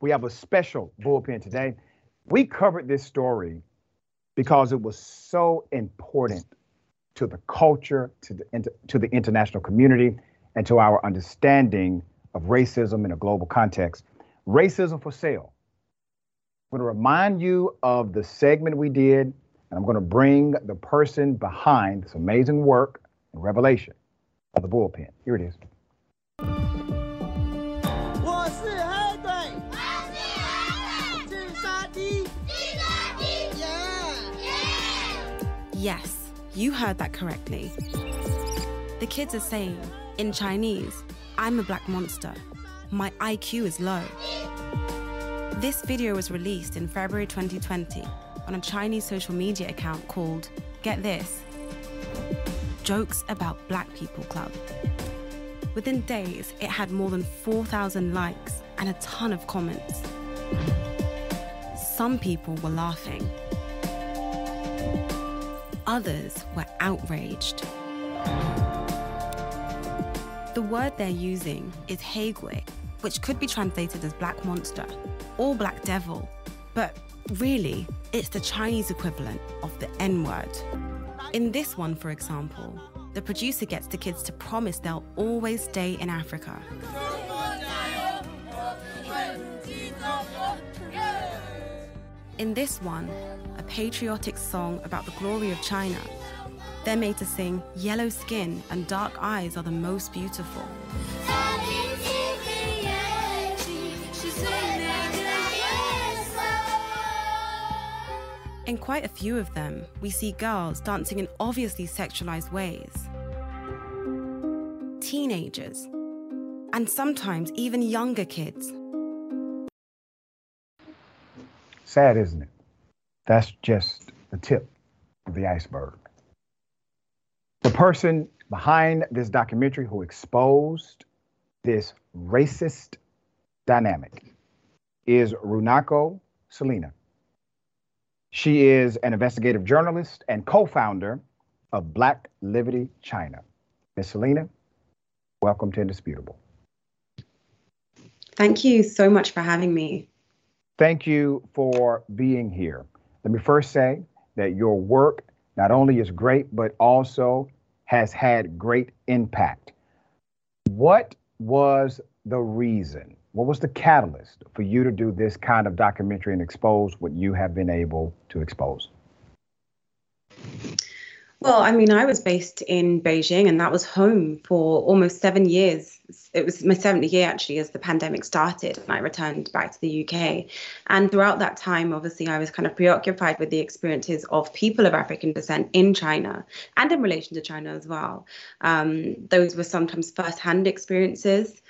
We have a special bullpen today. We covered this story because it was so important to the culture, to the, to the international community, and to our understanding of racism in a global context. Racism for sale. I'm going to remind you of the segment we did, and I'm going to bring the person behind this amazing work and revelation of the bullpen. Here it is. Yes, you heard that correctly. The kids are saying, in Chinese, I'm a black monster. My IQ is low. This video was released in February 2020 on a Chinese social media account called Get This Jokes About Black People Club. Within days, it had more than 4,000 likes and a ton of comments. Some people were laughing. Others were outraged. The word they're using is Heigui, which could be translated as black monster or black devil, but really, it's the Chinese equivalent of the N word. In this one, for example, the producer gets the kids to promise they'll always stay in Africa. In this one, a patriotic song about the glory of China, they're made to sing Yellow skin and dark eyes are the most beautiful. In quite a few of them, we see girls dancing in obviously sexualized ways. Teenagers, and sometimes even younger kids Sad, isn't it? That's just the tip of the iceberg. The person behind this documentary who exposed this racist dynamic is Runako Celina. She is an investigative journalist and co founder of Black Livity China. Ms. Celina, welcome to Indisputable. Thank you so much for having me. Thank you for being here. Let me first say that your work not only is great, but also has had great impact. What was the reason? What was the catalyst for you to do this kind of documentary and expose what you have been able to expose? Well, I mean, I was based in Beijing and that was home for almost seven years. It was my seventh year actually as the pandemic started and I returned back to the UK. And throughout that time, obviously, I was kind of preoccupied with the experiences of people of African descent in China and in relation to China as well. Um, those were sometimes first-hand experiences,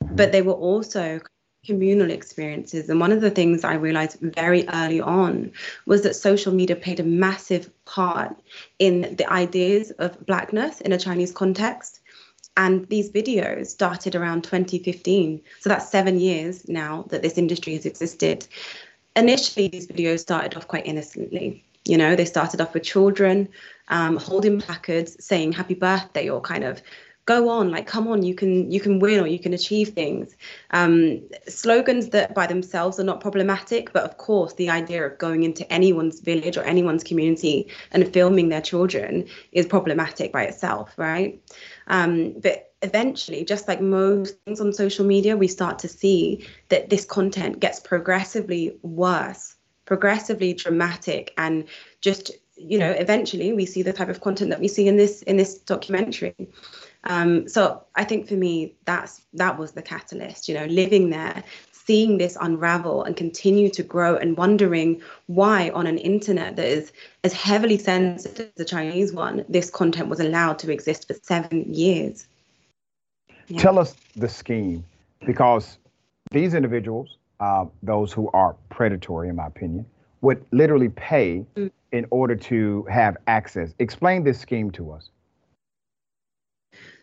but they were also communal experiences. And one of the things I realized very early on was that social media played a massive part in the ideas of Blackness in a Chinese context. And these videos started around 2015. So that's seven years now that this industry has existed. Initially, these videos started off quite innocently. You know, they started off with children um, holding placards saying happy birthday or kind of go on like come on you can you can win or you can achieve things. Um, slogans that by themselves are not problematic but of course the idea of going into anyone's village or anyone's community and filming their children is problematic by itself right? Um, but eventually just like most things on social media we start to see that this content gets progressively worse progressively dramatic and just you know eventually we see the type of content that we see in this in this documentary um, so I think for me, that's that was the catalyst. You know, living there, seeing this unravel and continue to grow, and wondering why on an internet that is as heavily censored as the Chinese one, this content was allowed to exist for seven years. Yeah. Tell us the scheme, because these individuals, uh, those who are predatory, in my opinion, would literally pay mm. in order to have access. Explain this scheme to us.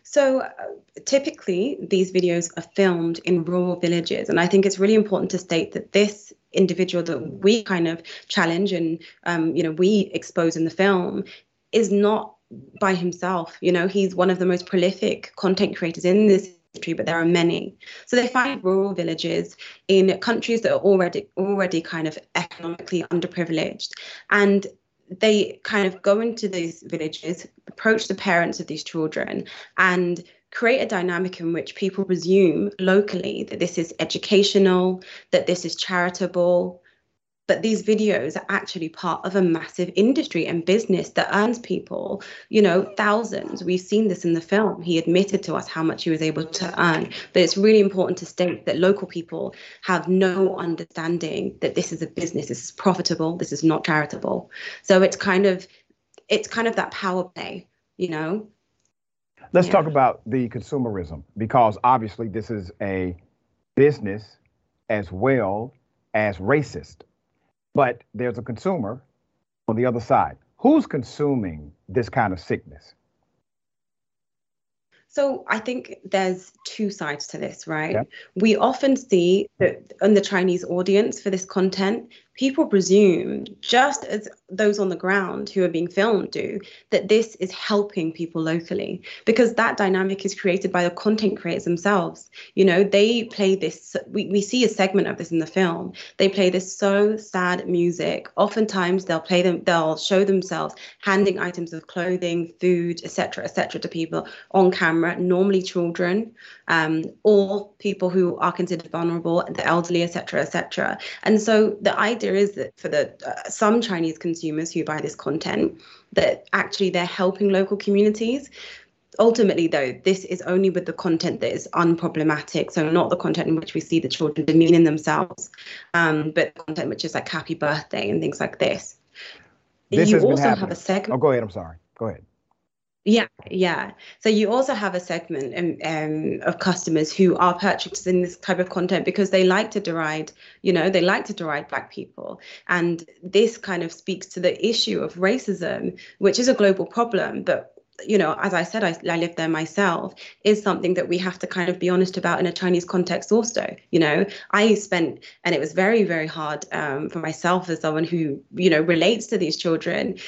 So uh, typically, these videos are filmed in rural villages, and I think it's really important to state that this individual that we kind of challenge and um, you know we expose in the film is not by himself. You know, he's one of the most prolific content creators in this country, but there are many. So they find rural villages in countries that are already already kind of economically underprivileged, and they kind of go into these villages, approach the parents of these children, and create a dynamic in which people presume locally that this is educational, that this is charitable, but these videos are actually part of a massive industry and business that earns people, you know, thousands. We've seen this in the film. He admitted to us how much he was able to earn. But it's really important to state that local people have no understanding that this is a business, this is profitable, this is not charitable. So it's kind of it's kind of that power play, you know. Let's yeah. talk about the consumerism because obviously this is a business as well as racist but there's a consumer on the other side. Who's consuming this kind of sickness? So I think there's two sides to this, right? Yeah. We often see that in the Chinese audience for this content, people presume, just as those on the ground who are being filmed do, that this is helping people locally because that dynamic is created by the content creators themselves. You know, they play this, we, we see a segment of this in the film. They play this so sad music. Oftentimes they'll play them, they'll show themselves handing items of clothing, food, etc., etc., to people on camera, normally children, um, or people who are considered vulnerable, the elderly, etc., etc. And so the idea idea is that for the uh, some Chinese consumers who buy this content, that actually they're helping local communities. Ultimately, though, this is only with the content that is unproblematic. So not the content in which we see the children demeaning themselves, um, but content which is like happy birthday and things like this. this you also have a segment. Oh, go ahead. I'm sorry. Go ahead. Yeah, yeah. So you also have a segment um, um, of customers who are purchasing this type of content because they like to deride, you know, they like to deride Black people. And this kind of speaks to the issue of racism, which is a global problem, but you know, as I said, I, I live there myself, is something that we have to kind of be honest about in a Chinese context also. You know, I spent, and it was very, very hard um, for myself as someone who, you know, relates to these children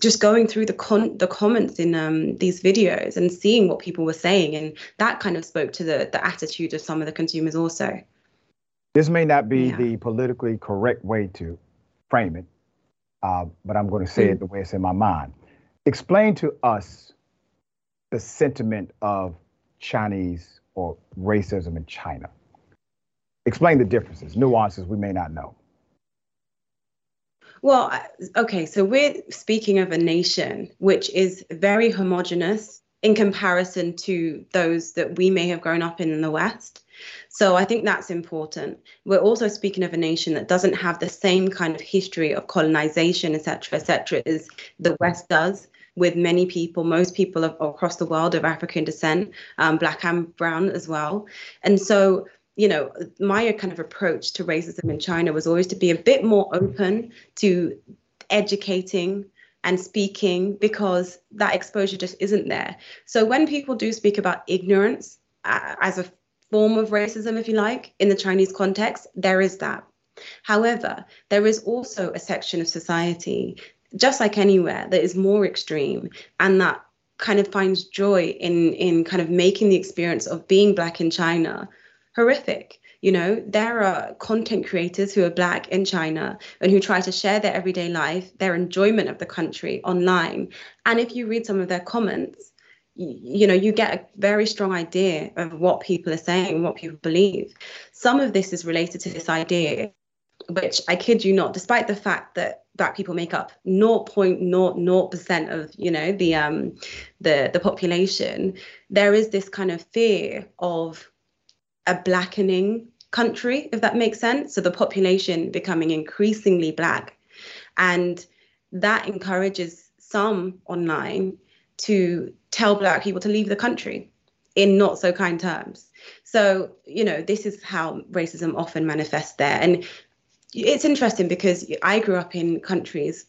just going through the con the comments in um, these videos and seeing what people were saying, and that kind of spoke to the the attitude of some of the consumers also. This may not be yeah. the politically correct way to frame it, uh, but I'm going to say mm. it the way it's in my mind. Explain to us the sentiment of Chinese or racism in China. Explain the differences, nuances we may not know. Well, okay, so we're speaking of a nation which is very homogenous in comparison to those that we may have grown up in in the West. So I think that's important. We're also speaking of a nation that doesn't have the same kind of history of colonization, et cetera, et cetera, as the West does with many people, most people of, across the world of African descent, um, black and brown as well. And so you know, my kind of approach to racism in China was always to be a bit more open to educating and speaking because that exposure just isn't there. So when people do speak about ignorance uh, as a form of racism, if you like, in the Chinese context, there is that. However, there is also a section of society, just like anywhere, that is more extreme and that kind of finds joy in in kind of making the experience of being black in China horrific. You know, there are content creators who are black in China and who try to share their everyday life, their enjoyment of the country online. And if you read some of their comments, you, know, you get a very strong idea of what people are saying, what people believe. Some of this is related to this idea, which I kid you not, despite the fact that black people make up 0.00% of you know the um the the population there is this kind of fear of a blackening country, if that makes sense. So the population becoming increasingly black. And that encourages some online to tell black people to leave the country in not so kind terms. So, you know, this is how racism often manifests there. And it's interesting because I grew up in countries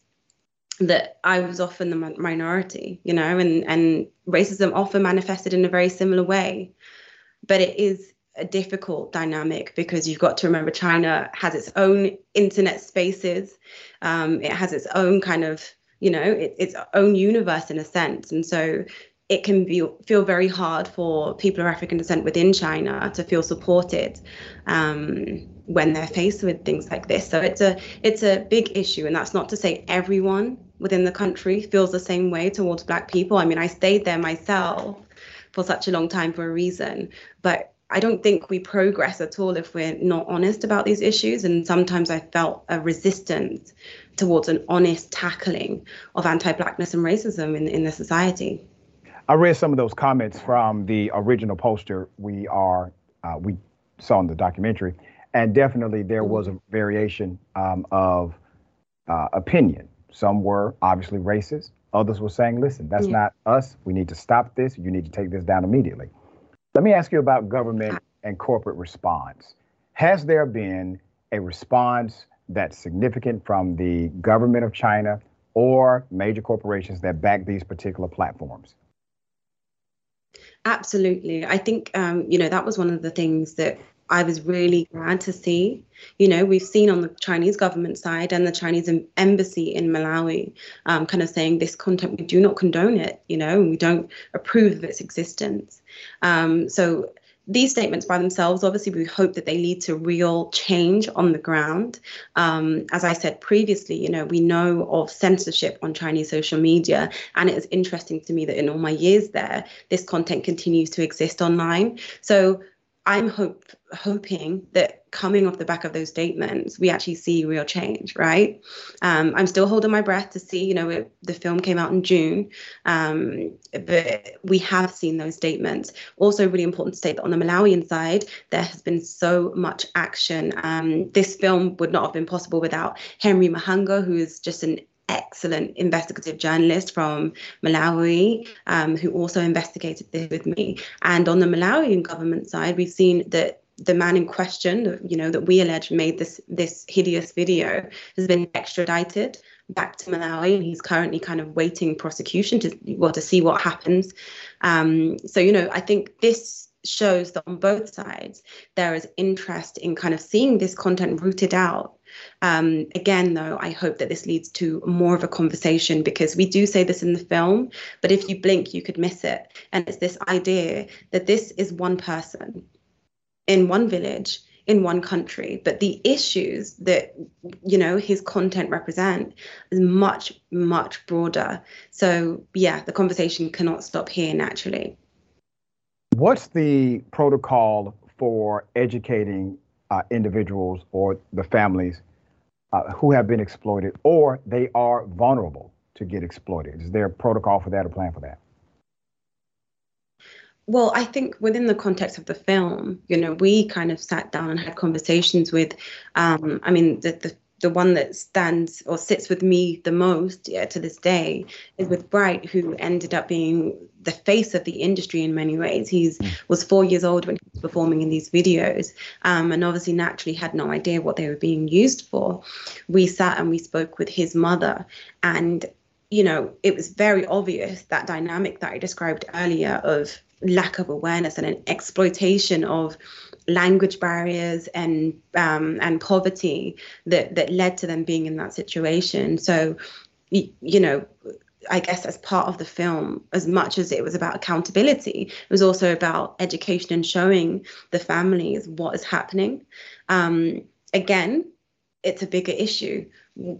that I was often the minority, you know, and, and racism often manifested in a very similar way. But it is a difficult dynamic because you've got to remember China has its own internet spaces. Um, it has its own kind of, you know, it, its own universe in a sense. And so it can be feel very hard for people of African descent within China to feel supported um, when they're faced with things like this. So it's a it's a big issue, and that's not to say everyone within the country feels the same way towards Black people. I mean, I stayed there myself for such a long time for a reason, but I don't think we progress at all if we're not honest about these issues. And sometimes I felt a resistance towards an honest tackling of anti-blackness and racism in, in the society. I read some of those comments from the original poster we are uh, we saw in the documentary, and definitely there was a variation um, of uh, opinion. Some were obviously racist. Others were saying, "Listen, that's yeah. not us. We need to stop this. You need to take this down immediately." Let me ask you about government and corporate response. Has there been a response that's significant from the government of China or major corporations that back these particular platforms? Absolutely. I think, um, you know, that was one of the things that I was really glad to see. You know, we've seen on the Chinese government side and the Chinese embassy in Malawi um, kind of saying this content, we do not condone it, you know, and we don't approve of its existence. Um, so these statements by themselves, obviously, we hope that they lead to real change on the ground. Um, as I said previously, you know, we know of censorship on Chinese social media, and it is interesting to me that in all my years there, this content continues to exist online. So I'm hope hoping that coming off the back of those statements, we actually see real change, right? Um, I'm still holding my breath to see, you know, it, the film came out in June, um, but we have seen those statements. Also, really important to state that on the Malawian side, there has been so much action. Um, this film would not have been possible without Henry Mhango, who is just an excellent investigative journalist from Malawi um, who also investigated this with me. And on the Malawian government side, we've seen that the man in question, you know, that we allege made this this hideous video, has been extradited back to Malawi, and he's currently kind of waiting prosecution to well to see what happens. Um, so you know, I think this shows that on both sides there is interest in kind of seeing this content rooted out um, again, though, I hope that this leads to more of a conversation because we do say this in the film, but if you blink, you could miss it. And it's this idea that this is one person in one village in one country but the issues that you know his content represent is much much broader so yeah the conversation cannot stop here naturally what's the protocol for educating uh, individuals or the families uh, who have been exploited or they are vulnerable to get exploited? Is there a protocol for that or plan for that? Well, I think within the context of the film, you know, we kind of sat down and had conversations with, um, I mean, the, the the one that stands or sits with me the most yeah, to this day is with Bright, who ended up being the face of the industry in many ways. He mm. was four years old when he was performing in these videos, um, and obviously naturally had no idea what they were being used for. We sat and we spoke with his mother, and you know it was very obvious that dynamic that I described earlier of lack of awareness and an exploitation of language barriers and um, and poverty that that led to them being in that situation. So, you, know, I guess as part of the film, as much as it was about accountability, it was also about education and showing the families what is happening. Um, again, it's a bigger issue.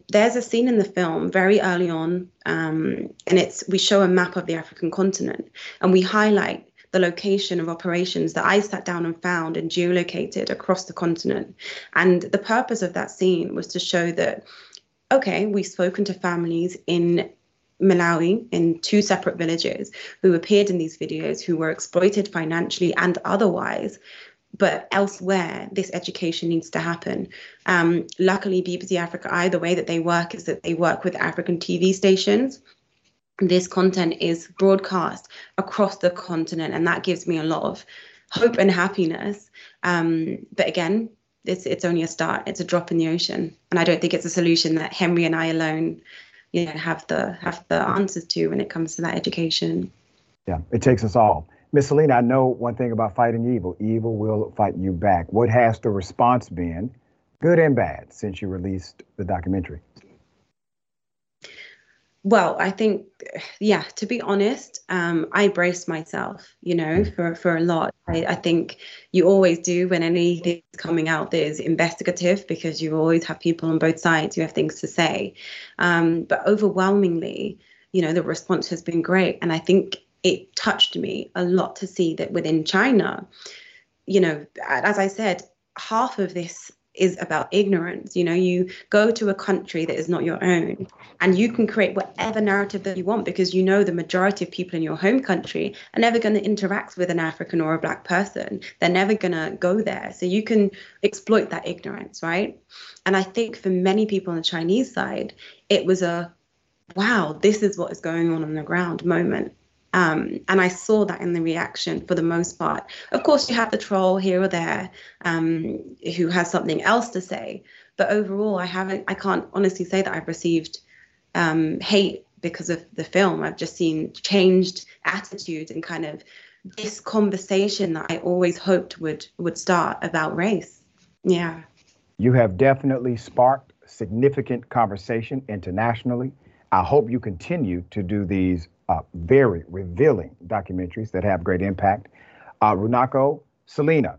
There's a scene in the film very early on, um, and it's we show a map of the African continent, and we highlight the location of operations that I sat down and found and geolocated across the continent. And the purpose of that scene was to show that, okay, we've spoken to families in Malawi in two separate villages who appeared in these videos who were exploited financially and otherwise. But elsewhere, this education needs to happen. Um, luckily, BBC Africa Eye, the way that they work is that they work with African TV stations this content is broadcast across the continent, and that gives me a lot of hope and happiness. Um, but again, it's it's only a start. It's a drop in the ocean, and I don't think it's a solution that Henry and I alone, you know, have the have the answers to when it comes to that education. Yeah, it takes us all. Miss Celina, I know one thing about fighting evil. Evil will fight you back. What has the response been, good and bad, since you released the documentary? Well, I think, yeah, to be honest, um, I braced myself, you know, mm. for, for a lot. I, I think you always do when anything's coming out that is investigative because you always have people on both sides who have things to say. Um, but overwhelmingly, you know, the response has been great. And I think it touched me a lot to see that within China, you know, as I said, half of this is about ignorance. You know, you go to a country that is not your own and you can create whatever narrative that you want because you know the majority of people in your home country are never going to interact with an African or a black person. They're never going to go there. So you can exploit that ignorance, right? And I think for many people on the Chinese side, it was a wow, this is what is going on on the ground moment. Um, and I saw that in the reaction for the most part. Of course, you have the troll here or there um, who has something else to say, but overall, I haven't. I can't honestly say that I've received um, hate because of the film. I've just seen changed attitudes and kind of this conversation that I always hoped would would start about race. Yeah. You have definitely sparked significant conversation internationally. I hope you continue to do these uh, very revealing documentaries that have great impact. Uh, Runako Celina,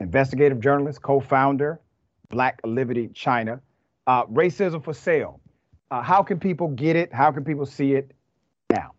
investigative journalist, co-founder, Black Livity China. Uh, Racism for Sale. Uh, how can people get it? How can people see it now?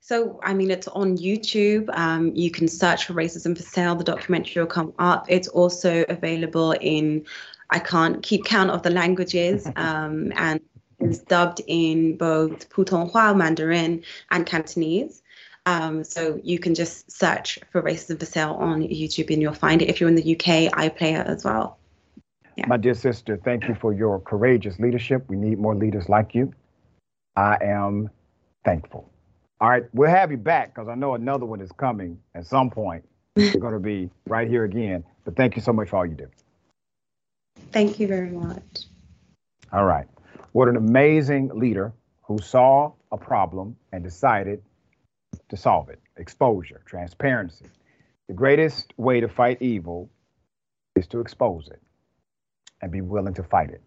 So, I mean, it's on YouTube. Um, you can search for Racism for Sale. The documentary will come up. It's also available in, I can't keep count of the languages, um, and is dubbed in both Putonghua, Mandarin, and Cantonese. Um, so you can just search for Racism for Sale on YouTube and you'll find it. If you're in the UK, iPlayer as well. Yeah. My dear sister, thank you for your courageous leadership. We need more leaders like you. I am thankful. All right, we'll have you back because I know another one is coming at some point. You're going to be right here again. But thank you so much for all you do. Thank you very much. All right. What an amazing leader who saw a problem and decided to solve it. Exposure, transparency. The greatest way to fight evil is to expose it and be willing to fight it.